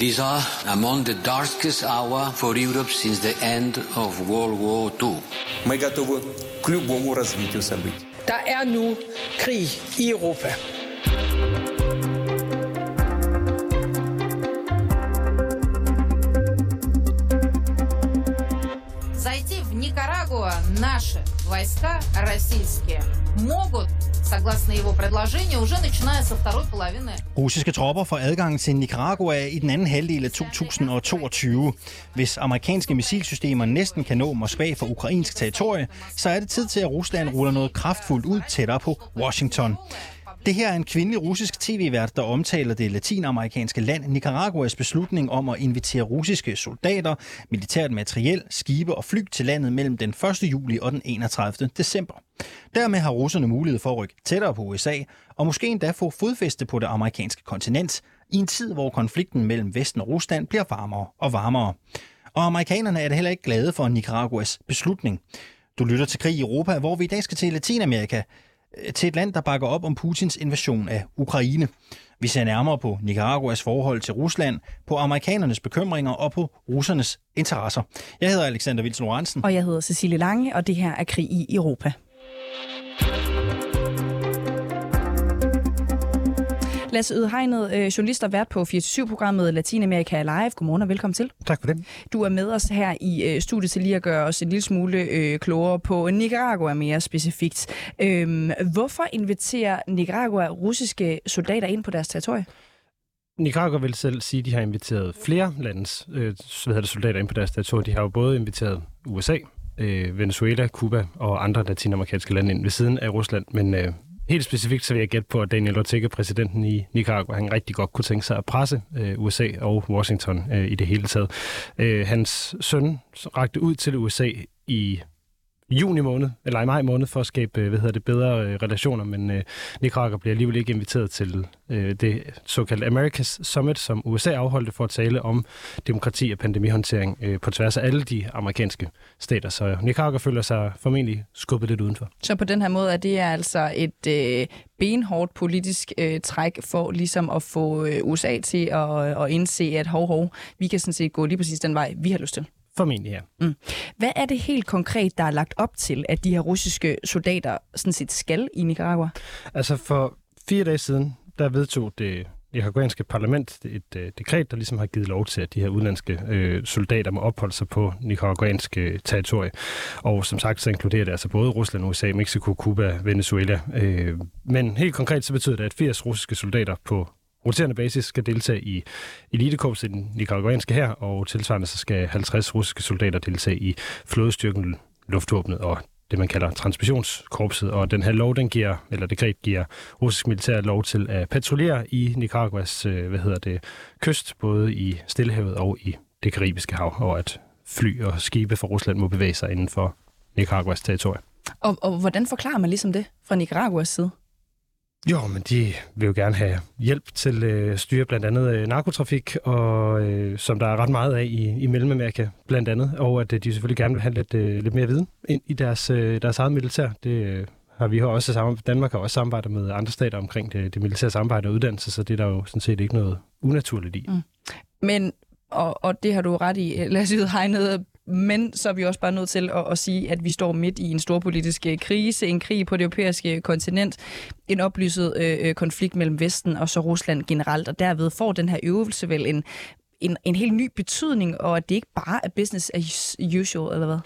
These are among the darkest hour for Europe since the end of World War II. Мы готовы к любому развитию событий. Der er nu krig i Europa. Зайти в Никарагуа наши войска российские могут, согласно его предложению, уже начиная со второй половины. Russiske tropper får adgang til Nicaragua i den anden halvdel af 2022. Hvis amerikanske missilsystemer næsten kan nå Moskva fra ukrainsk territorie, så er det tid til, at Rusland ruller noget kraftfuldt ud tættere på Washington. Det her er en kvindelig russisk tv-vært, der omtaler det latinamerikanske land Nicaraguas beslutning om at invitere russiske soldater, militært materiel, skibe og fly til landet mellem den 1. juli og den 31. december. Dermed har russerne mulighed for at rykke tættere på USA og måske endda få fodfæste på det amerikanske kontinent i en tid, hvor konflikten mellem Vesten og Rusland bliver varmere og varmere. Og amerikanerne er da heller ikke glade for Nicaraguas beslutning. Du lytter til Krig i Europa, hvor vi i dag skal til Latinamerika, Øh, til et land, der bakker op om Putins invasion af Ukraine. Vi ser nærmere på Nicaraguas forhold til Rusland, på amerikanernes bekymringer og på russernes interesser. Jeg hedder Alexander Wilson Lorentzen. Og jeg hedder Cecilie Lange, og det her er Krig i Europa. Lasse Ydhegnet, øh, journalist og vært på 24-programmet Latinamerika Live. Godmorgen og velkommen til. Tak for det. Du er med os her i øh, studiet til lige at gøre os en lille smule øh, klogere på Nicaragua mere specifikt. Øhm, hvorfor inviterer Nicaragua russiske soldater ind på deres territorie? Nicaragua vil selv sige, at de har inviteret flere landes øh, hvad det, soldater ind på deres territorie. De har jo både inviteret USA, øh, Venezuela, Cuba og andre latinamerikanske lande ind ved siden af Rusland. Men øh, helt specifikt så vil jeg gætte på, at Daniel Ortega, præsidenten i Nicaragua, han rigtig godt kunne tænke sig at presse øh, USA og Washington øh, i det hele taget. Øh, hans søn rakte ud til USA i juni måned, eller i maj måned, for at skabe øh, hvad hedder det, bedre øh, relationer, men øh, Nicaragua bliver alligevel ikke inviteret til øh, det såkaldte Americas Summit, som USA afholdte for at tale om demokrati og pandemihåndtering øh, på tværs af alle de amerikanske stater. Så Nicaragua føler sig formentlig skubbet lidt udenfor. Så på den her måde er det altså et øh, benhårdt politisk øh, træk for ligesom at få øh, USA til at, at indse, at hov, hov, vi kan sådan set gå lige præcis den vej, vi har lyst til. Formentlig, ja. Mm. Hvad er det helt konkret, der er lagt op til, at de her russiske soldater sådan set skal i Nicaragua? Altså for fire dage siden, der vedtog det nicaraguanske parlament et øh, dekret, der ligesom har givet lov til, at de her udenlandske øh, soldater må opholde sig på nicaraguansk øh, territorie. Og som sagt, så inkluderer det altså både Rusland, USA, Mexico, Cuba, Venezuela. Øh, men helt konkret så betyder det, at 80 russiske soldater på roterende basis skal deltage i elitekorpset i den nicaraguanske her, og tilsvarende så skal 50 russiske soldater deltage i flådestyrken, luftvåbnet og det, man kalder transmissionskorpset, og den her lov, den giver, eller dekret giver russisk militær lov til at patruljere i Nicaraguas, øh, hvad hedder det, kyst, både i Stillehavet og i det karibiske hav, og at fly og skibe fra Rusland må bevæge sig inden for Nicaraguas territorie. Og, og hvordan forklarer man ligesom det fra Nicaraguas side? Jo, men de vil jo gerne have hjælp til øh, styre blandt andet øh, narkotrafik, og, øh, som der er ret meget af i, i Mellemamerika blandt andet, og at øh, de selvfølgelig gerne vil have lidt, øh, lidt mere viden ind i deres, øh, deres eget militær. Det øh, har vi har også sammen, Danmark har også samarbejdet med andre stater omkring det, det militære samarbejde og uddannelse, så det er der jo sådan set ikke noget unaturligt i. Mm. Men, og, og det har du ret i, lad os hegnet men så er vi også bare nødt til at, at sige, at vi står midt i en stor politisk øh, krise, en krig på det europæiske kontinent, en oplyset øh, øh, konflikt mellem Vesten og så Rusland generelt, og derved får den her øvelse vel en, en, en helt ny betydning, og at det ikke bare er business as usual, eller hvad?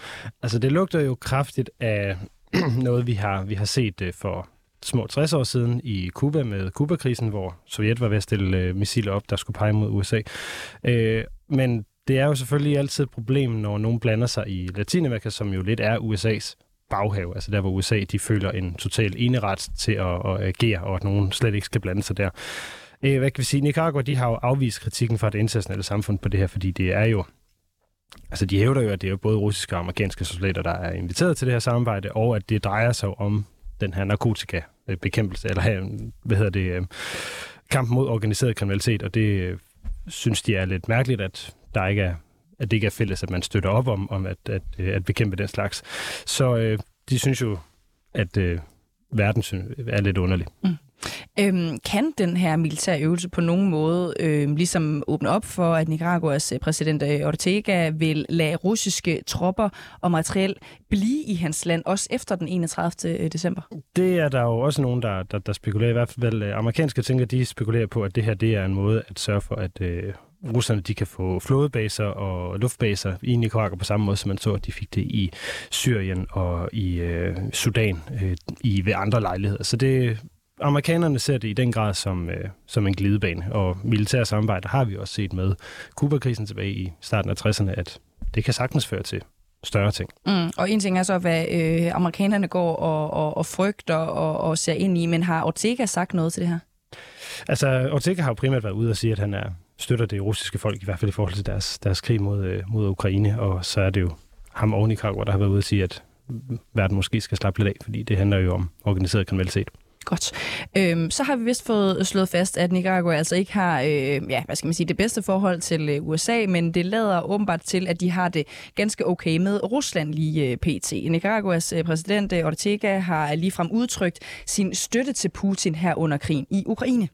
Altså, det lugter jo kraftigt af noget, vi har, vi har set øh, for små 60 år siden i Kuba med Kubakrisen, hvor Sovjet var ved at stille øh, missiler op, der skulle pege mod USA. Øh, men det er jo selvfølgelig altid et problem, når nogen blander sig i Latinamerika, som jo lidt er USA's baghave, altså der, hvor USA de føler en total eneret til at, at agere, og at nogen slet ikke skal blande sig der. Øh, hvad kan vi sige? Nicaragua, de har jo afvist kritikken fra det internationale samfund på det her, fordi det er jo Altså, de hævder jo, at det er både russiske og amerikanske soldater, der er inviteret til det her samarbejde, og at det drejer sig om den her narkotikabekæmpelse, eller øh, hvad hedder det, øh, kampen mod organiseret kriminalitet, og det øh, synes de er lidt mærkeligt, at der ikke er, at det ikke er fælles, at man støtter op om, om at, at, at bekæmpe den slags. Så øh, de synes jo, at øh, verden er lidt underlig. Mm. Øhm, kan den her militære øvelse på nogen måde øhm, ligesom åbne op for, at Nicaraguas øh, præsident øh, Ortega vil lade russiske tropper og materiel blive i hans land, også efter den 31. Øh, december? Det er der jo også nogen, der, der, der spekulerer. I hvert fald amerikanske tænker, de spekulerer på, at det her det er en måde at sørge for, at øh, russerne de kan få flådebaser og luftbaser i Nicaragua på samme måde, som man så, at de fik det i Syrien og i øh, Sudan øh, i ved andre lejligheder. Så det amerikanerne ser det i den grad som, øh, som en glidebane, og militær samarbejde har vi også set med Kuba-krisen tilbage i starten af 60'erne, at det kan sagtens føre til større ting. Mm, og en ting er så, hvad øh, amerikanerne går og, og, og frygter og, og ser ind i, men har Ortega sagt noget til det her? Altså, Ortega har jo primært været ude og sige, at han er, støtter det russiske folk, i hvert fald i forhold til deres, deres krig mod, øh, mod Ukraine, og så er det jo ham oven i der har været ude og sige, at verden måske skal slappe lidt af, fordi det handler jo om organiseret kriminalitet. Godt. Øhm, så har vi vist fået slået fast, at Nicaragua altså ikke har øh, ja, hvad skal man sige, det bedste forhold til øh, USA, men det lader åbenbart til, at de har det ganske okay med Rusland lige øh, pt. Nicaraguas øh, præsident øh, Ortega har ligefrem udtrykt sin støtte til Putin her under krigen i Ukraine.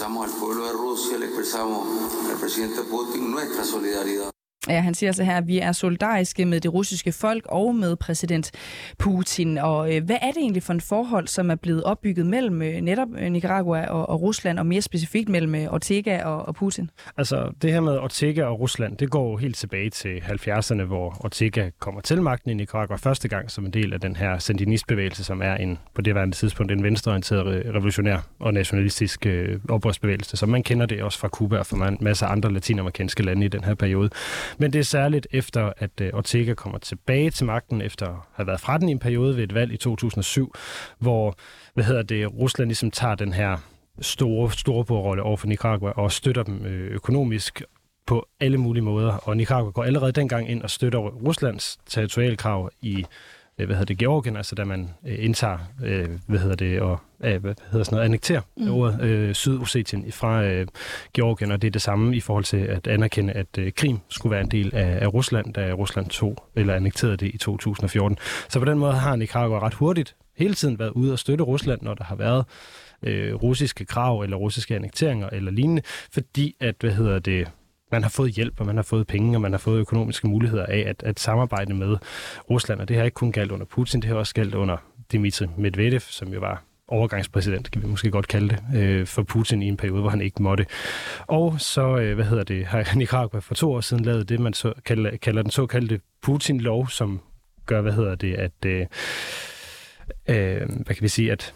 Le expresamos al pueblo de Rusia, le expresamos al presidente Putin nuestra solidaridad. Ja, han siger så her, at vi er solidariske med det russiske folk og med præsident Putin. Og øh, hvad er det egentlig for en forhold, som er blevet opbygget mellem øh, netop øh, Nicaragua og, og Rusland, og mere specifikt mellem øh, Ortega og, og Putin? Altså, det her med Ortega og Rusland, det går helt tilbage til 70'erne, hvor Ortega kommer til magten i Nicaragua første gang som en del af den her sandinistbevægelse, som er en på det værende tidspunkt en venstreorienteret revolutionær og nationalistisk øh, oprørsbevægelse, som man kender det også fra Cuba og fra masser af andre latinamerikanske lande i den her periode. Men det er særligt efter, at øh, Ortega kommer tilbage til magten, efter at have været fra den i en periode ved et valg i 2007, hvor hvad hedder det, Rusland ligesom tager den her store, store rolle over for Nicaragua og støtter dem øh, økonomisk på alle mulige måder. Og Nicaragua går allerede dengang ind og støtter Ruslands territorialkrav i hvad hedder det, Georgien, altså da man øh, indtager, øh, hvad hedder det, og øh, hvad hedder sådan noget, annekterer mm. ordet øh, Sydossetien fra øh, Georgien, og det er det samme i forhold til at anerkende, at øh, Krim skulle være en del af, af Rusland, da Rusland tog eller annekterede det i 2014. Så på den måde har Nicaragua ret hurtigt hele tiden været ude og støtte Rusland, når der har været øh, russiske krav eller russiske annekteringer eller lignende, fordi at, hvad hedder det, man har fået hjælp, og man har fået penge, og man har fået økonomiske muligheder af at, at samarbejde med Rusland. Og det har ikke kun galt under Putin, det har også galt under Dmitry Medvedev, som jo var overgangspræsident, kan vi måske godt kalde det, øh, for Putin i en periode, hvor han ikke måtte. Og så, øh, hvad hedder det, har Nicaragua for to år siden lavet det, man så kalder, kalder den såkaldte Putin-lov, som gør, hvad hedder det, at, øh, øh, hvad kan vi sige, at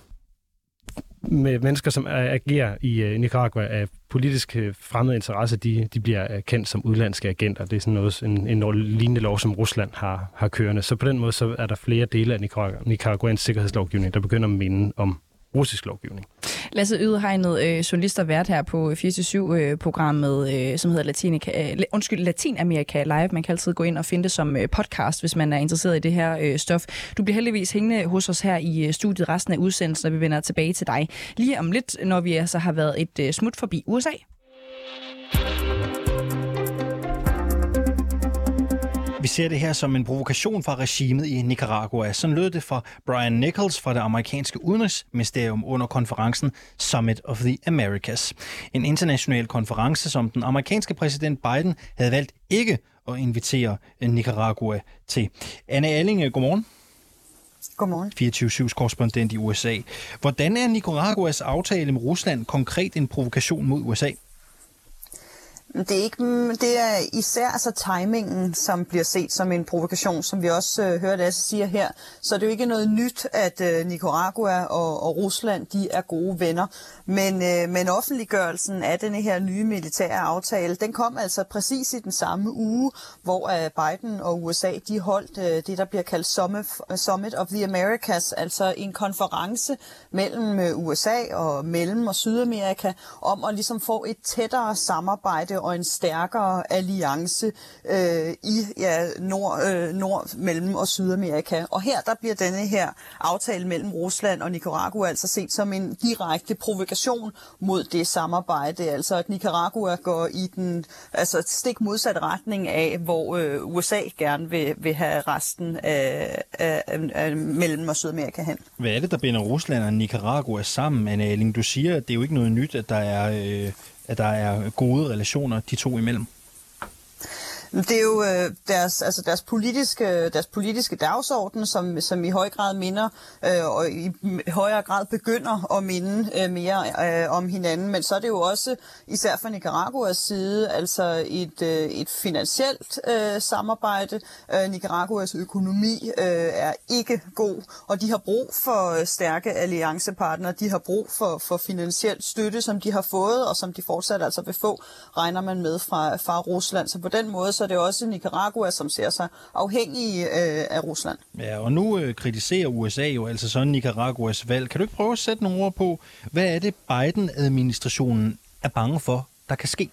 med mennesker, som agerer øh, i Nicaragua af politisk øh, fremmede interesse, de, de bliver øh, kendt som udlandske agenter. Det er sådan noget, en, en lignende lov, som Rusland har, har kørende. Så på den måde så er der flere dele af Nicaragua, Nicaraguans sikkerhedslovgivning, der begynder at minde om russisk lovgivning. Lasse Ydehegnet, øh, journalist og vært her på 4-7-programmet, øh, øh, som hedder Latinica, øh, undskyld, Latinamerika Live. Man kan altid gå ind og finde det som øh, podcast, hvis man er interesseret i det her øh, stof. Du bliver heldigvis hængende hos os her i øh, studiet resten af udsendelsen, og vi vender tilbage til dig lige om lidt, når vi altså har været et øh, smut forbi USA. Vi ser det her som en provokation fra regimet i Nicaragua. Sådan lød det fra Brian Nichols fra det amerikanske udenrigsministerium under konferencen Summit of the Americas. En international konference, som den amerikanske præsident Biden havde valgt ikke at invitere Nicaragua til. Anne Alling, godmorgen. Godmorgen. 24-7's korrespondent i USA. Hvordan er Nicaraguas aftale med Rusland konkret en provokation mod USA? Det er, ikke, det er især altså timingen, som bliver set som en provokation, som vi også øh, hørte Lasse siger her. Så det er jo ikke noget nyt, at øh, Nicaragua og, og Rusland de er gode venner. Men, øh, men offentliggørelsen af denne her nye militære aftale, den kom altså præcis i den samme uge, hvor øh, Biden og USA de holdt øh, det, der bliver kaldt Summit, Summit of the Americas, altså en konference mellem øh, USA og Mellem- og Sydamerika om at ligesom få et tættere samarbejde og en stærkere alliance øh, i ja, nord, øh, nord, mellem og Sydamerika. Og her der bliver denne her aftale mellem Rusland og Nicaragua altså set som en direkte provokation mod det samarbejde. Altså at Nicaragua går i den altså stik modsatte retning af, hvor øh, USA gerne vil, vil have resten af, af, af mellem og Sydamerika hen. Hvad er det, der binder Rusland og Nicaragua sammen, Anne Elling? Du siger, at det er jo ikke noget nyt, at der er, øh, at der er gode relationer de to imellem. Det er jo øh, deres, altså deres, politiske, deres politiske dagsorden, som, som i høj grad minder, øh, og i højere grad begynder at minde øh, mere øh, om hinanden. Men så er det jo også, især fra Nicaraguas side, altså et, øh, et finansielt øh, samarbejde. Øh, Nicaraguas økonomi øh, er ikke god, og de har brug for stærke alliancepartnere. De har brug for, for finansiel støtte, som de har fået, og som de fortsat altså vil få, regner man med fra, fra Rusland. Så på den måde så er det også Nicaragua, som ser sig afhængige øh, af Rusland. Ja, og nu øh, kritiserer USA jo altså sådan Nicaraguas valg. Kan du ikke prøve at sætte nogle ord på, hvad er det Biden-administrationen er bange for, der kan ske?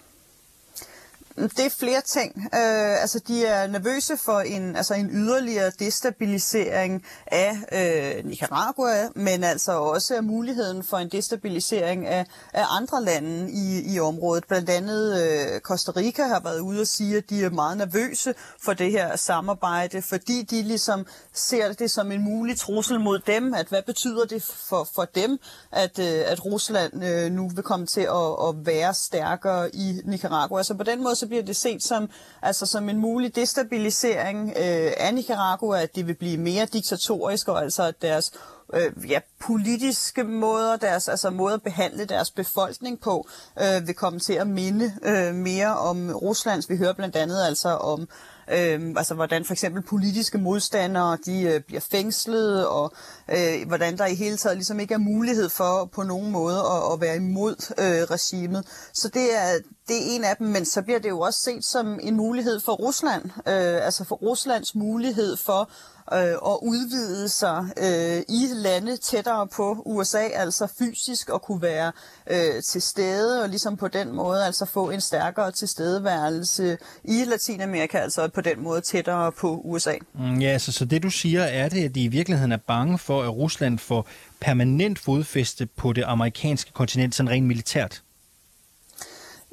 Det er flere ting. Øh, altså, de er nervøse for en, altså en yderligere destabilisering af øh, Nicaragua, men altså også af muligheden for en destabilisering af, af andre lande i, i området. Blandt andet øh, Costa Rica har været ude og sige, at de er meget nervøse for det her samarbejde, fordi de ligesom ser det som en mulig trussel mod dem. At hvad betyder det for, for dem, at, øh, at Rusland øh, nu vil komme til at, at være stærkere i Nicaragua? Så på den måde så bliver det set som, altså som en mulig destabilisering øh, af Nicaragua, at det vil blive mere diktatorisk, og altså at deres øh, ja, politiske måder, deres altså måde at behandle deres befolkning på, øh, vil komme til at minde øh, mere om Ruslands. Vi hører blandt andet altså om øh, altså hvordan for eksempel politiske modstandere de øh, bliver fængslet, og øh, hvordan der i hele taget ligesom ikke er mulighed for på nogen måde at, at være imod øh, regimet. Så det er, det er en af dem, men så bliver det jo også set som en mulighed for Rusland, øh, altså for Ruslands mulighed for øh, at udvide sig øh, i lande tættere på USA, altså fysisk at kunne være øh, til stede, og ligesom på den måde altså få en stærkere tilstedeværelse i Latinamerika, altså på den måde tættere på USA. Mm, ja, altså, så det du siger er det, at de i virkeligheden er bange for, at Rusland får permanent fodfæste på det amerikanske kontinent, sådan rent militært?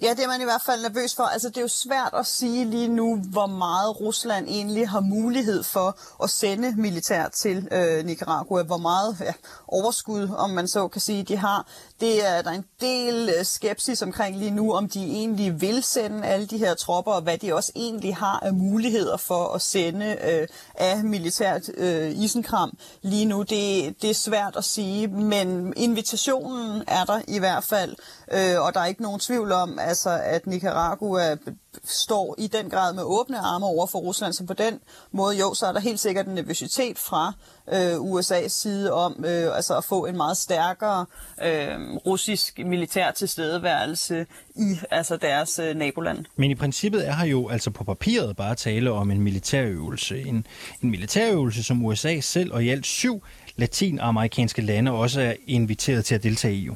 Ja, det er man i hvert fald nervøs for. Altså, det er jo svært at sige lige nu, hvor meget Rusland egentlig har mulighed for at sende militær til øh, Nicaragua. Hvor meget ja, overskud, om man så kan sige, de har. Det er der er en del øh, skepsis omkring lige nu, om de egentlig vil sende alle de her tropper, og hvad de også egentlig har af muligheder for at sende øh, af militært øh, isenkram lige nu. Det, det er svært at sige, men invitationen er der i hvert fald, øh, og der er ikke nogen tvivl om, altså, at Nicaragua står i den grad med åbne arme over for Rusland, så på den måde, jo, så er der helt sikkert en nervøsitet fra øh, USA's side om øh, altså at få en meget stærkere øh, russisk militær tilstedeværelse i altså deres øh, naboland. Men i princippet er her jo altså på papiret bare tale om en militærøvelse. En, en militærøvelse, som USA selv og i alt syv latinamerikanske lande også er inviteret til at deltage i. Jo.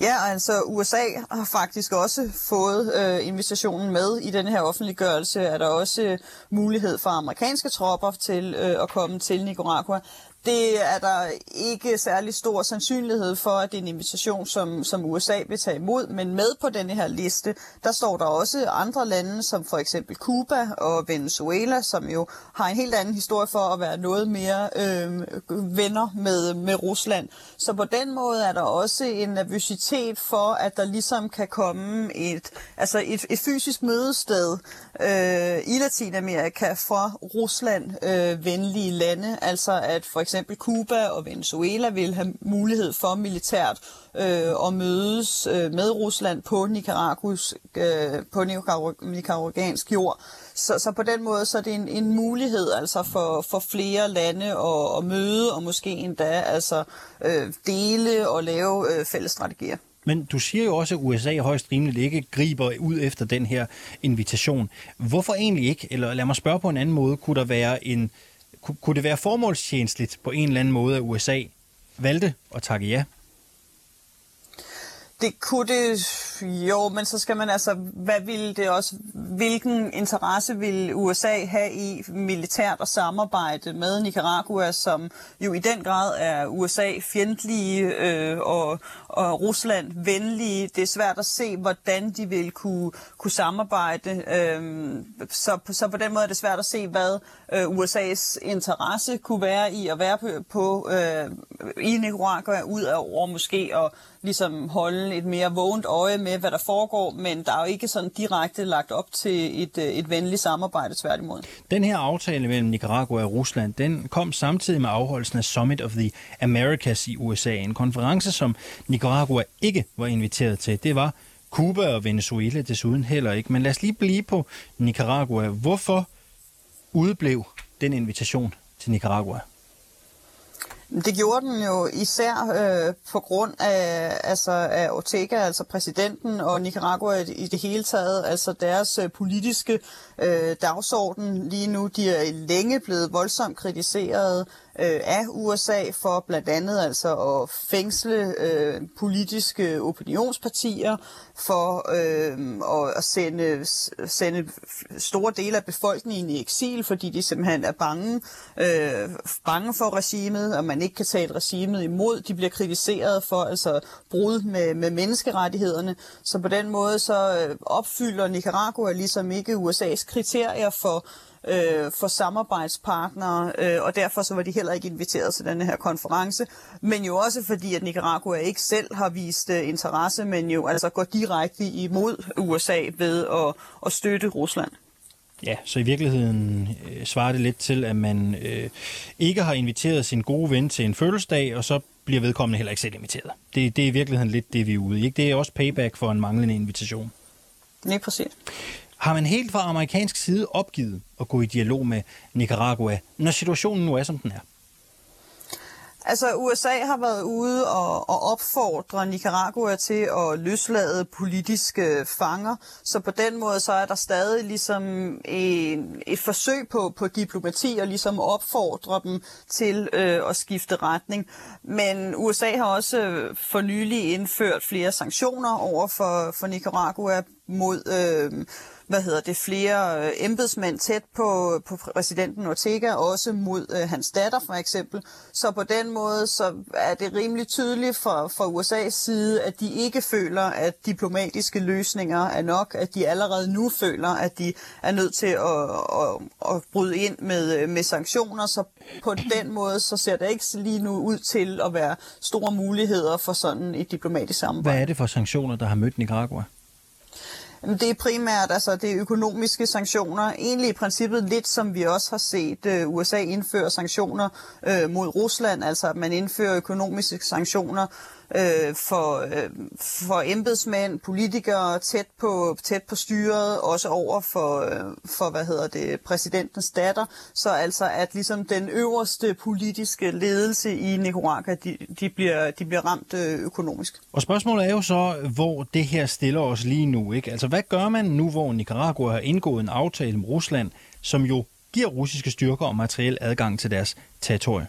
Ja, altså USA har faktisk også fået øh, invitationen med i den her offentliggørelse. Er der også øh, mulighed for amerikanske tropper til øh, at komme til Nicaragua. Det er der ikke særlig stor sandsynlighed for, at det er en invitation, som, som USA vil tage imod, men med på denne her liste, der står der også andre lande, som for eksempel Cuba og Venezuela, som jo har en helt anden historie for at være noget mere øh, venner med, med Rusland. Så på den måde er der også en nervøsitet for, at der ligesom kan komme et, altså et, et fysisk mødested øh, i Latinamerika fra Rusland øh, venlige lande, altså at for eksempel eksempel Cuba og Venezuela vil have mulighed for militært øh, at mødes øh, med Rusland på, Nicaragus, øh, på nicaraguansk jord. Så, så på den måde så er det en, en mulighed altså for, for flere lande at, at møde og måske endda altså øh, dele og lave øh, fælles strategier. Men du siger jo også, at USA højst rimeligt ikke griber ud efter den her invitation. Hvorfor egentlig ikke? Eller lad mig spørge på en anden måde. Kunne der være en kunne det være formålstjenestligt på en eller anden måde, at USA valgte at takke ja? Det kunne det jo, men så skal man altså, hvad ville det også, hvilken interesse vil USA have i militært at samarbejde med Nicaragua, som jo i den grad er USA-fjendtlige øh, og, og Rusland-venlige. Det er svært at se, hvordan de vil kunne, kunne samarbejde. Øh, så, så på den måde er det svært at se, hvad øh, USA's interesse kunne være i at være på, på øh, i Nicaragua, ud over måske at ligesom holde et mere vågent øje med, hvad der foregår, men der er jo ikke sådan direkte lagt op til et, øh, et venligt samarbejde tværtimod. Den her aftale mellem Nicaragua og Rusland, den kom samtidig med afholdelsen af Summit of the Americas i USA, en konference, som Nicaragua ikke var inviteret til. Det var Cuba og Venezuela desuden heller ikke. Men lad os lige blive på Nicaragua. Hvorfor udeblev den invitation til Nicaragua? Det gjorde den jo især øh, på grund af, altså, af Ortega, altså præsidenten, og Nicaragua i det hele taget, altså deres øh, politiske øh, dagsorden lige nu. De er længe blevet voldsomt kritiseret øh, af USA for blandt andet altså at fængsle øh, politiske opinionspartier, for øh, at sende, sende store dele af befolkningen i eksil, fordi de simpelthen er bange, øh, bange for regimet, og man ikke kan tale regimet imod. De bliver kritiseret for altså brud med, med menneskerettighederne. Så på den måde så øh, opfylder Nicaragua ligesom ikke USA's kriterier for øh, for samarbejdspartnere, øh, og derfor så var de heller ikke inviteret til denne her konference. Men jo også fordi, at Nicaragua ikke selv har vist øh, interesse, men jo altså går direkte imod USA ved at, at støtte Rusland. Ja, så i virkeligheden øh, svarer det lidt til, at man øh, ikke har inviteret sin gode ven til en fødselsdag, og så bliver vedkommende heller ikke selv inviteret. Det, det er i virkeligheden lidt det, vi er ude i. Ikke? Det er også payback for en manglende invitation. Nej, præcis. Har man helt fra amerikansk side opgivet at gå i dialog med Nicaragua, når situationen nu er, som den er? Altså, USA har været ude og, og opfordre Nicaragua til at løslade politiske fanger, så på den måde så er der stadig ligesom en, et forsøg på, på diplomati og ligesom opfordre dem til øh, at skifte retning. Men USA har også øh, for nylig indført flere sanktioner over for, for Nicaragua mod øh, hvad hedder det, flere øh, embedsmænd tæt på, på præsidenten Ortega, også mod øh, hans datter for eksempel. Så på den måde så er det rimelig tydeligt fra, fra USA's side, at de ikke føler, at diplomatiske løsninger er nok, at de allerede nu føler, at de er nødt til at, at, at bryde ind med, øh, med sanktioner. Så på den måde så ser det ikke lige nu ud til at være store muligheder for sådan et diplomatisk samarbejde. Hvad er det for sanktioner, der har mødt Nicaragua? Det er primært altså, det er økonomiske sanktioner. Egentlig i princippet lidt som vi også har set øh, USA indføre sanktioner øh, mod Rusland, altså at man indfører økonomiske sanktioner øh, for, øh, for embedsmænd, politikere tæt på, tæt på styret, også over for, øh, for hvad hedder det, præsidentens datter. Så altså at ligesom den øverste politiske ledelse i Nicaragua, de, de, bliver, de bliver ramt øh, økonomisk. Og spørgsmålet er jo så, hvor det her stiller os lige nu. Ikke? Altså hvad gør man nu, hvor Nicaragua har indgået en aftale med Rusland, som jo giver russiske styrker og materiel adgang til deres territorie?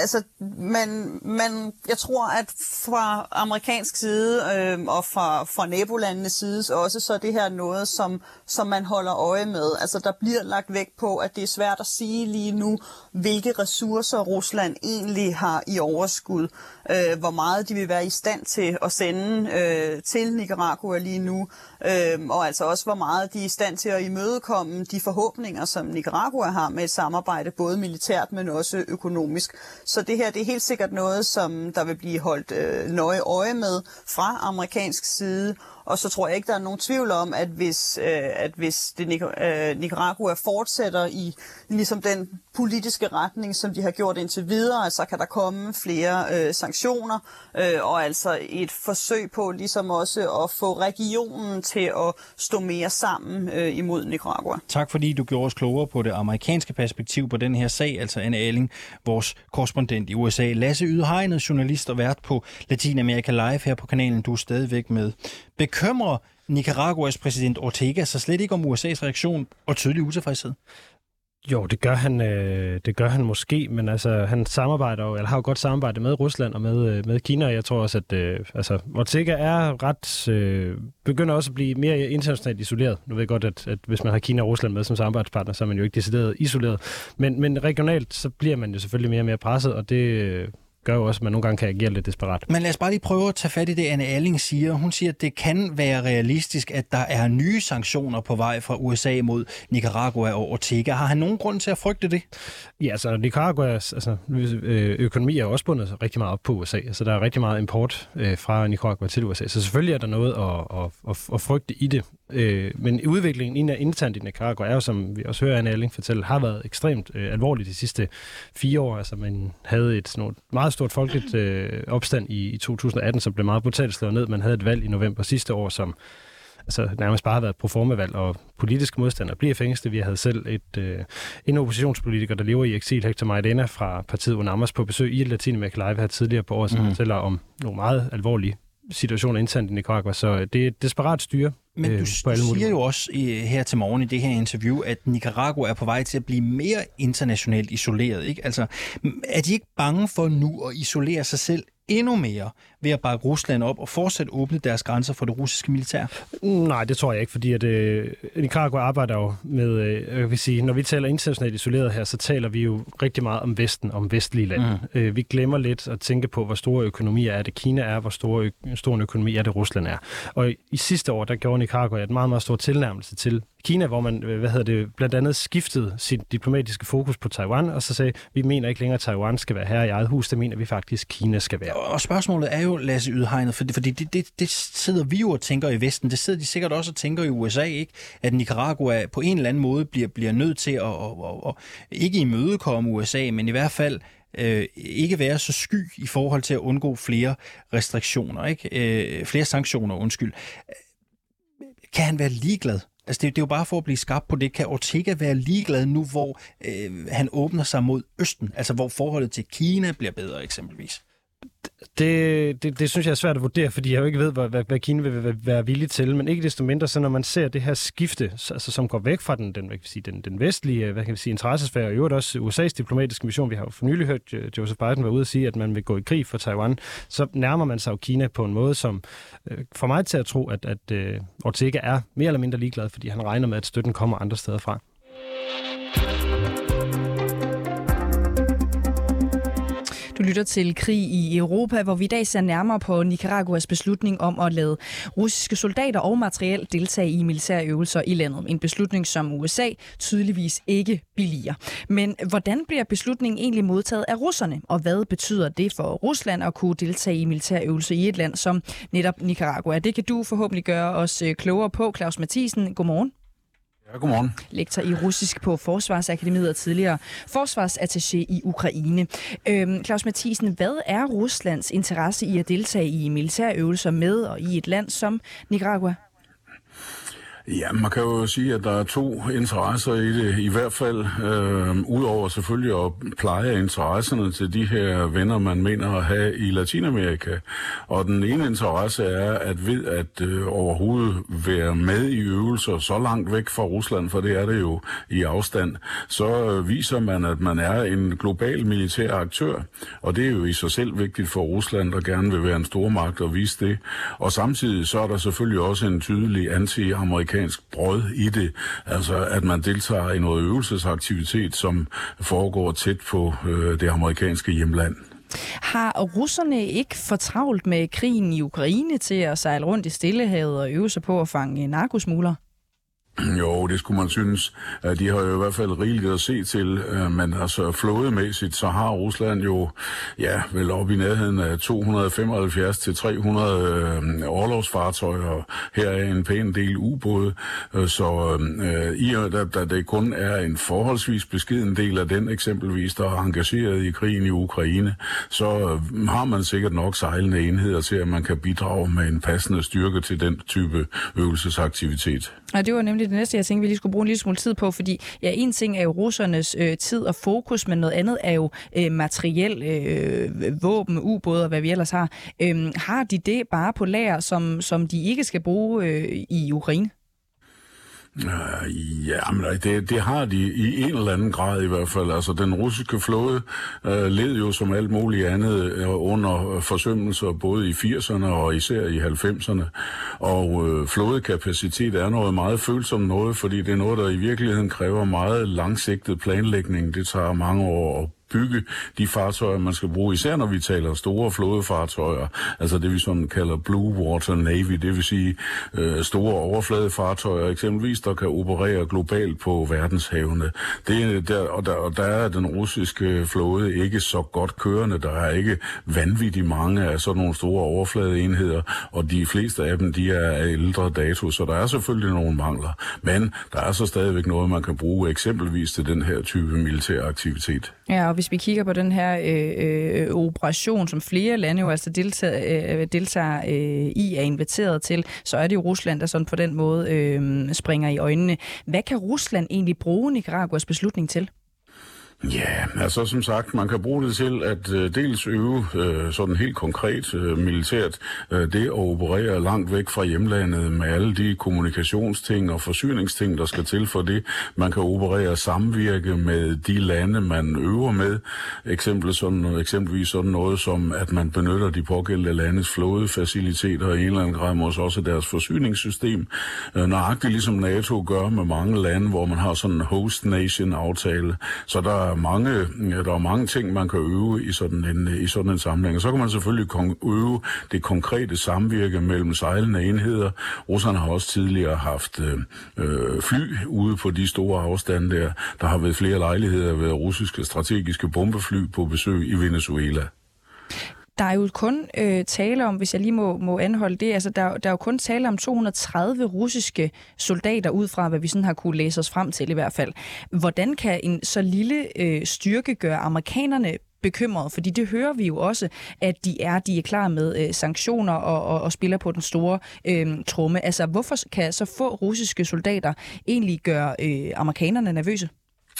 Altså, man, man, jeg tror, at fra amerikansk side øh, og fra, fra nabolandenes side også, så er det her noget, som, som man holder øje med. Altså, der bliver lagt vægt på, at det er svært at sige lige nu, hvilke ressourcer Rusland egentlig har i overskud. Øh, hvor meget de vil være i stand til at sende øh, til Nicaragua lige nu. Øh, og altså også, hvor meget de er i stand til at imødekomme de forhåbninger, som Nicaragua har med et samarbejde, både militært, men også økonomisk. Så det her det er helt sikkert noget, som der vil blive holdt øh, nøje øje med fra amerikansk side. Og så tror jeg ikke, der er nogen tvivl om, at hvis, øh, at hvis det øh, Nicaragua fortsætter i ligesom den politiske retning, som de har gjort indtil videre, så kan der komme flere øh, sanktioner, øh, og altså et forsøg på ligesom også at få regionen til at stå mere sammen øh, imod Nicaragua. Tak fordi du gjorde os klogere på det amerikanske perspektiv på den her sag, altså Anne Aling, vores korrespondent i USA. Lasse Ydhegnet, journalist og vært på Latinamerika Live her på kanalen. Du er stadigvæk med. Bekymrer Nicaraguas præsident Ortega sig slet ikke om USA's reaktion og tydelig utilfredshed? Jo, det gør han, øh, det gør han måske, men altså, han samarbejder jo, eller har jo godt samarbejde med Rusland og med, øh, med Kina, og jeg tror også, at øh, altså, Ortega er ret, øh, begynder også at blive mere internationalt isoleret. Nu ved jeg godt, at, at hvis man har Kina og Rusland med som samarbejdspartner, så er man jo ikke decideret isoleret. Men, men regionalt, så bliver man jo selvfølgelig mere og mere presset, og det, øh, gør jo også, at man nogle gange kan agere lidt desperat. Men lad os bare lige prøve at tage fat i det, Anne Alling siger. Hun siger, at det kan være realistisk, at der er nye sanktioner på vej fra USA mod Nicaragua og Ortega. Har han nogen grund til at frygte det? Ja, altså Nicaraguas altså, øh, økonomi er også bundet rigtig meget op på USA. Altså der er rigtig meget import øh, fra Nicaragua til USA. Så selvfølgelig er der noget at, at, at, at frygte i det. Øh, men udviklingen internt i Nicaragua er jo, som vi også hører Anne Alling fortælle, har været ekstremt øh, alvorligt de sidste fire år. Altså man havde et sådan meget stort folkeligt øh, opstand i, i 2018, som blev meget brutalt slået ned. Man havde et valg i november sidste år, som altså, nærmest bare har været proformavalg, og politiske modstandere bliver fængslet. Vi havde selv et, øh, en oppositionspolitiker, der lever i eksil, Hector Maidana fra partiet UNAMAS, på besøg i Latinamerika Live her tidligere på året, som mm. fortæller om nogle meget alvorlige situationer internt i Nicaragua. Så det er et desperat styre, men du, øh, på alle siger jo også i, her til morgen i det her interview, at Nicaragua er på vej til at blive mere internationalt isoleret. Ikke? Altså, er de ikke bange for nu at isolere sig selv endnu mere ved at bakke Rusland op og fortsat åbne deres grænser for det russiske militær? Nej, det tror jeg ikke, fordi at, øh, Nicaragua arbejder jo med, øh, jeg vil sige, når vi taler internationalt isoleret her, så taler vi jo rigtig meget om Vesten, om vestlige lande. Mm. Øh, vi glemmer lidt at tænke på, hvor store økonomier er det Kina er, hvor store, stor en økonomi er det Rusland er. Og i sidste år, der gjorde Nicaragua et meget, meget stor tilnærmelse til Kina, hvor man øh, hvad hedder det, blandt andet skiftede sit diplomatiske fokus på Taiwan, og så sagde, vi mener ikke længere, at Taiwan skal være her i eget hus, det mener vi faktisk, Kina skal være. Og spørgsmålet er jo, Lasse Ydhegnet, fordi, fordi det, det, det sidder vi jo og tænker i Vesten, det sidder de sikkert også og tænker i USA, ikke? at Nicaragua på en eller anden måde bliver, bliver nødt til at, at, at, at ikke imødekomme USA, men i hvert fald øh, ikke være så sky i forhold til at undgå flere restriktioner, ikke? Øh, flere sanktioner, undskyld. Kan han være ligeglad Altså det, det er jo bare for at blive skabt på det. Kan Ortega være ligeglad nu, hvor øh, han åbner sig mod Østen? Altså hvor forholdet til Kina bliver bedre eksempelvis? Det, det, det synes jeg er svært at vurdere, fordi jeg jo ikke ved, hvad, hvad, hvad Kina vil, være villig til. Men ikke desto mindre, så når man ser det her skifte, altså, som går væk fra den, den, hvad kan sige, den, den vestlige hvad kan vi sige, interessesfære, og i øvrigt også USA's diplomatiske mission, vi har jo for nylig hørt øh, Joseph Biden være ude og sige, at man vil gå i krig for Taiwan, så nærmer man sig jo Kina på en måde, som øh, får mig til at tro, at, at øh, Ortega er mere eller mindre ligeglad, fordi han regner med, at støtten kommer andre steder fra. Du lytter til Krig i Europa, hvor vi i dag ser nærmere på Nicaraguas beslutning om at lade russiske soldater og materiel deltage i militære øvelser i landet. En beslutning, som USA tydeligvis ikke billiger. Men hvordan bliver beslutningen egentlig modtaget af russerne, og hvad betyder det for Rusland at kunne deltage i militære øvelser i et land som netop Nicaragua? Det kan du forhåbentlig gøre os øh, klogere på. Claus Mathisen, godmorgen. Ja, godmorgen. Lektor i russisk på Forsvarsakademiet og tidligere forsvarsattaché i Ukraine. Øhm, Claus Mathisen, hvad er Ruslands interesse i at deltage i militærøvelser med og i et land som Nicaragua? Ja, man kan jo sige, at der er to interesser i det, i hvert fald, øh, udover selvfølgelig at pleje interesserne til de her venner, man mener at have i Latinamerika. Og den ene interesse er, at ved at øh, overhovedet være med i øvelser så langt væk fra Rusland, for det er det jo i afstand, så øh, viser man, at man er en global militær aktør, og det er jo i sig selv vigtigt for Rusland, der gerne vil være en stormagt og vise det. Og samtidig så er der selvfølgelig også en tydelig anti-amerikansk amerikansk brød i det. Altså, at man deltager i noget øvelsesaktivitet, som foregår tæt på øh, det amerikanske hjemland. Har russerne ikke fortravlt med krigen i Ukraine til at sejle rundt i Stillehavet og øve sig på at fange narkosmugler? Jo, det skulle man synes. Øh, de har jo i hvert fald rigeligt at se til, øh, men altså flådemæssigt, så har Rusland jo, ja, vel op i nærheden af 275 til 300 øh, overlovsfartøjer. Her er en pæn del ubåde, øh, så øh, i og da, da det kun er en forholdsvis beskeden del af den eksempelvis, der er engageret i krigen i Ukraine, så øh, har man sikkert nok sejlende enheder til, at man kan bidrage med en passende styrke til den type øvelsesaktivitet. Ja, det var nemlig det næste, jeg tænkte, vi lige skulle bruge en lille smule tid på, fordi ja, en ting er jo russernes øh, tid og fokus, men noget andet er jo øh, materiel, øh, våben, ubåde og hvad vi ellers har. Øh, har de det bare på lager, som, som de ikke skal bruge øh, i Ukraine? Uh, ja, men det, det har de i en eller anden grad i hvert fald. Altså, den russiske flåde uh, led jo som alt muligt andet uh, under forsømmelser både i 80'erne og især i 90'erne. Og uh, flådekapacitet er noget meget følsomt noget, fordi det er noget, der i virkeligheden kræver meget langsigtet planlægning. Det tager mange år at bygge de fartøjer, man skal bruge, især når vi taler store flådefartøjer, altså det vi sådan kalder Blue Water Navy, det vil sige øh, store overfladefartøjer eksempelvis, der kan operere globalt på verdenshavene. Det, der, og, der, og der er den russiske flåde ikke så godt kørende, der er ikke vanvittigt mange af sådan nogle store overfladeenheder, og de fleste af dem, de er af ældre dato, så der er selvfølgelig nogle mangler. Men der er så stadigvæk noget, man kan bruge eksempelvis til den her type militær aktivitet. Ja, og hvis vi kigger på den her øh, øh, operation, som flere lande jo altså deltager, øh, deltager øh, i, er inviteret til, så er det jo Rusland, der sådan på den måde øh, springer i øjnene. Hvad kan Rusland egentlig bruge Nicaraguas beslutning til? Ja, altså som sagt, man kan bruge det til at øh, dels øve øh, sådan helt konkret øh, militært øh, det at operere langt væk fra hjemlandet med alle de kommunikationsting og forsyningsting, der skal til for det. Man kan operere samvirke med de lande, man øver med. Eksempel sådan, eksempelvis sådan noget som, at man benytter de pågældende landes flådefaciliteter i en eller anden grad, måske også deres forsyningssystem. Øh, nøjagtigt ligesom NATO gør med mange lande, hvor man har sådan en host nation aftale. Så der er mange, der er mange ting, man kan øve i sådan en, i sådan en sammenhæng. Og så kan man selvfølgelig øve det konkrete samvirke mellem sejlende enheder. Russerne har også tidligere haft øh, øh fly ude på de store afstande der. Der har været flere lejligheder ved russiske strategiske bombefly på besøg i Venezuela. Der er jo kun øh, tale om, hvis jeg lige må, må anholde det, altså der, der er jo kun tale om 230 russiske soldater ud fra, hvad vi sådan har kunne læse os frem til i hvert fald. Hvordan kan en så lille øh, styrke gøre amerikanerne bekymrede, fordi det hører vi jo også, at de er, de er klar med øh, sanktioner og, og, og spiller på den store øh, tromme. Altså, hvorfor kan så få russiske soldater egentlig gøre øh, amerikanerne nervøse?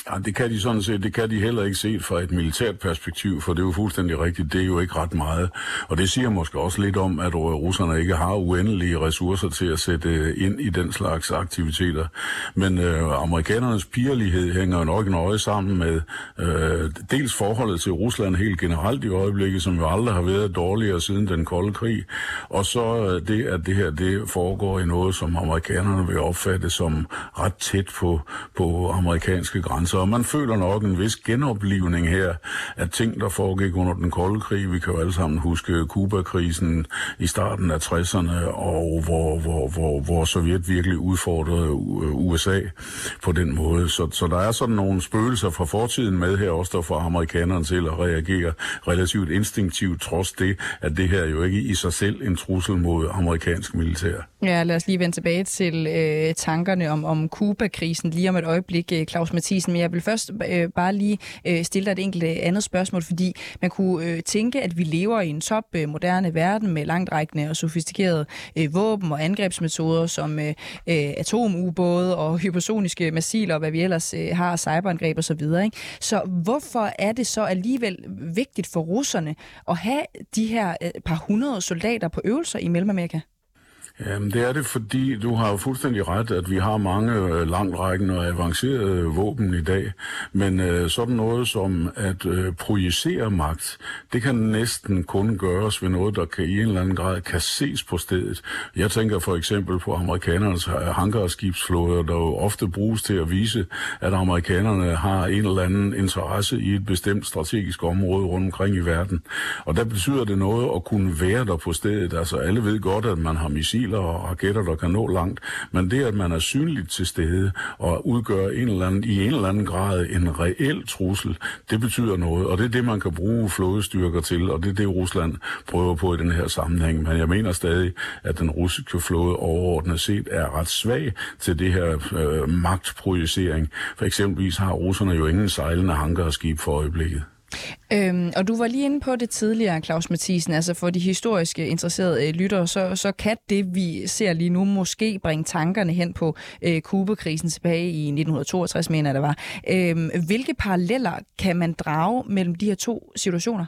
Ja, det kan de sådan set, det kan de heller ikke se fra et militært perspektiv, for det er jo fuldstændig rigtigt, det er jo ikke ret meget. Og det siger måske også lidt om, at russerne ikke har uendelige ressourcer til at sætte øh, ind i den slags aktiviteter. Men øh, amerikanernes pigerlighed hænger jo nok nøje sammen med øh, dels forholdet til Rusland helt generelt i øjeblikket, som jo aldrig har været dårligere siden den kolde krig, og så øh, det, at det her det foregår i noget, som amerikanerne vil opfatte som ret tæt på, på amerikanske grænser så man føler nok en vis genoplivning her af ting, der foregik under den kolde krig. Vi kan jo alle sammen huske Kuba-krisen i starten af 60'erne, og hvor, hvor, hvor, hvor Sovjet virkelig udfordrede USA øh, på den måde. Så, så der er sådan nogle spøgelser fra fortiden med her, også der får amerikanerne til at reagere relativt instinktivt, trods det, at det her jo ikke i sig selv en trussel mod amerikansk militær. Ja, lad os lige vende tilbage til øh, tankerne om, om Kuba-krisen lige om et øjeblik, Claus Mathisen. Men jeg vil først øh, bare lige øh, stille dig et enkelt øh, andet spørgsmål, fordi man kunne øh, tænke, at vi lever i en top øh, moderne verden med langtrækkende og sofistikerede øh, våben og angrebsmetoder som øh, øh, atomubåde og hypersoniske missiler og hvad vi ellers øh, har, cyberangreb og så videre. Ikke? Så hvorfor er det så alligevel vigtigt for russerne at have de her øh, par hundrede soldater på øvelser i Mellemamerika? Jamen, det er det, fordi du har jo fuldstændig ret, at vi har mange øh, langtrækkende og avancerede våben i dag, men øh, sådan noget som at øh, projicere magt, det kan næsten kun gøres ved noget, der kan i en eller anden grad kan ses på stedet. Jeg tænker for eksempel på amerikanernes hangarskibsflåder, der jo ofte bruges til at vise, at amerikanerne har en eller anden interesse i et bestemt strategisk område rundt omkring i verden. Og der betyder det noget at kunne være der på stedet. Altså alle ved godt, at man har missiler missiler og raketter, der kan nå langt, men det, at man er synligt til stede og udgør en eller anden, i en eller anden grad en reel trussel, det betyder noget, og det er det, man kan bruge flådestyrker til, og det er det, Rusland prøver på i den her sammenhæng. Men jeg mener stadig, at den russiske flåde overordnet set er ret svag til det her øh, magtprojicering. For eksempelvis har russerne jo ingen sejlende hangarskib for øjeblikket. Øhm, og du var lige inde på det tidligere, Claus Mathisen, altså for de historiske interesserede øh, lyttere, så, så kan det, vi ser lige nu, måske bringe tankerne hen på øh, Kubekrisen tilbage i 1962, mener jeg det var. Øhm, hvilke paralleller kan man drage mellem de her to situationer?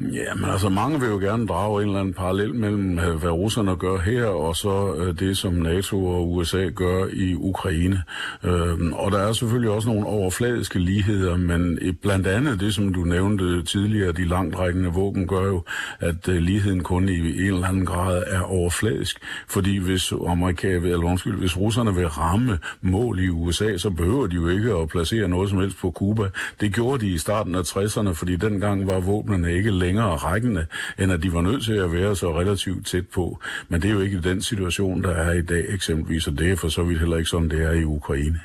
Ja, men altså mange vil jo gerne drage en eller anden parallel mellem, øh, hvad russerne gør her, og så øh, det, som NATO og USA gør i Ukraine. Øhm, og der er selvfølgelig også nogle overfladiske ligheder, men øh, blandt andet det, som du nævnte tidligere, de langtrækkende våben, gør jo, at øh, ligheden kun i en eller anden grad er overfladisk. Fordi hvis Amerika, eller undskyld, hvis russerne vil ramme mål i USA, så behøver de jo ikke at placere noget som helst på Cuba. Det gjorde de i starten af 60'erne, fordi dengang var våbnene ikke længere rækkende, end at de var nødt til at være så relativt tæt på. Men det er jo ikke den situation, der er i dag eksempelvis, og det er for så vidt heller ikke sådan, det er i Ukraine.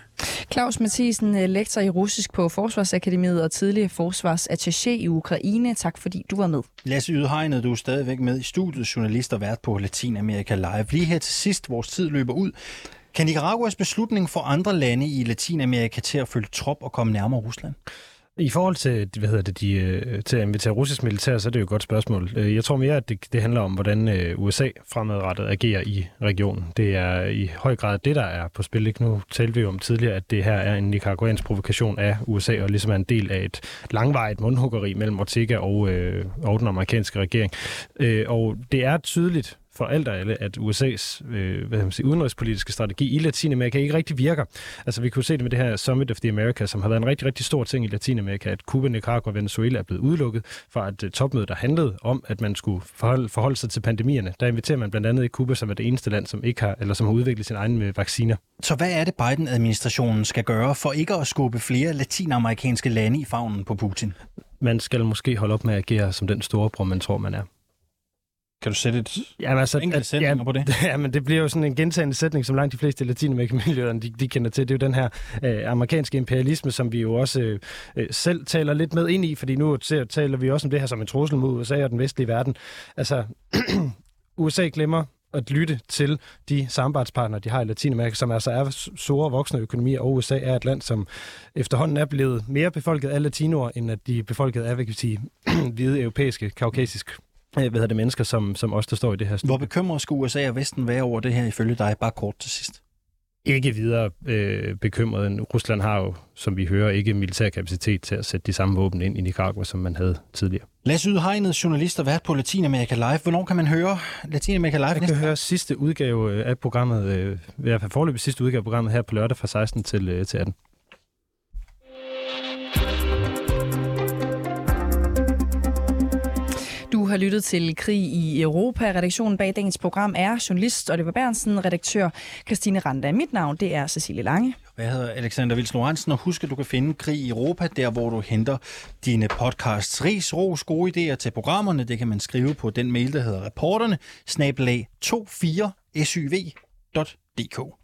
Claus Mathisen, øh, lektor i russisk på Forsvarsakademiet og tidligere forsvarsattaché i Ukraine. Tak fordi du var med. Lasse Ydhegnet, du er stadigvæk med i studiet, journalist og vært på Latinamerika Live. Lige her til sidst, vores tid løber ud. Kan Nicaraguas beslutning få andre lande i Latinamerika til at følge trop og komme nærmere Rusland? I forhold til, hvad hedder det, de, øh, til at invitere russisk militær, så er det jo et godt spørgsmål. Øh, jeg tror mere, at det, det handler om, hvordan øh, USA fremadrettet agerer i regionen. Det er i høj grad det, der er på spil. Ikke? Nu talte vi jo om tidligere, at det her er en nicaraguansk provokation af USA, og ligesom er en del af et langvarigt mundhuggeri mellem Ortega og, øh, og den amerikanske regering. Øh, og det er tydeligt, for alt og alle, at USA's øh, hvad man sige, udenrigspolitiske strategi i Latinamerika ikke rigtig virker. Altså vi kunne se det med det her Summit of the Americas, som har været en rigtig, rigtig stor ting i Latinamerika, at Cuba, Nicaragua og Venezuela er blevet udelukket fra et uh, topmøde, der handlede om, at man skulle forholde, forholde sig til pandemierne. Der inviterer man blandt andet i Cuba, som er det eneste land, som ikke har, eller som har udviklet sin egen øh, vacciner. Så hvad er det, Biden-administrationen skal gøre for ikke at skubbe flere latinamerikanske lande i favnen på Putin? Man skal måske holde op med at agere som den storebror, man tror, man er. Kan du sætte et Jamen, altså, enkelt sætning ja, på det? Ja, men det bliver jo sådan en gentagende sætning, som langt de fleste latinamerikanske de, de kender til. Det er jo den her øh, amerikanske imperialisme, som vi jo også øh, øh, selv taler lidt med ind i, fordi nu taler vi også om det her som en trussel mod USA og den vestlige verden. Altså, USA glemmer at lytte til de samarbejdspartnere, de har i Latinamerika, som altså er store voksne økonomier, og USA er et land, som efterhånden er blevet mere befolket af latinoer, end at de er befolket af, hvad kan vi sige, hvide europæiske, kaukasisk hvad hedder det, mennesker, som, som også der står i det her studie. Hvor bekymret skulle USA og Vesten være over det her, ifølge dig, bare kort til sidst? Ikke videre øh, bekymret. Rusland har jo, som vi hører, ikke militær kapacitet til at sætte de samme våben ind i Nicaragua, som man havde tidligere. Lasse Ydhegnet, journalist og vært på Latinamerika Live. Hvornår kan man høre Latinamerika Live? Jeg kan høre sidste udgave af programmet, øh, i hvert fald forløbet sidste udgave af programmet her på lørdag fra 16 til, øh, til 18. har lyttet til Krig i Europa. Redaktionen bag dagens program er journalist Oliver Bernsen, redaktør Christine Randa. Mit navn det er Cecilie Lange. Jeg hedder Alexander Vils Lorentzen, og husk, at du kan finde Krig i Europa, der hvor du henter dine podcasts. Ris, ros, gode idéer til programmerne, det kan man skrive på den mail, der hedder reporterne, snabelag 24syv.dk.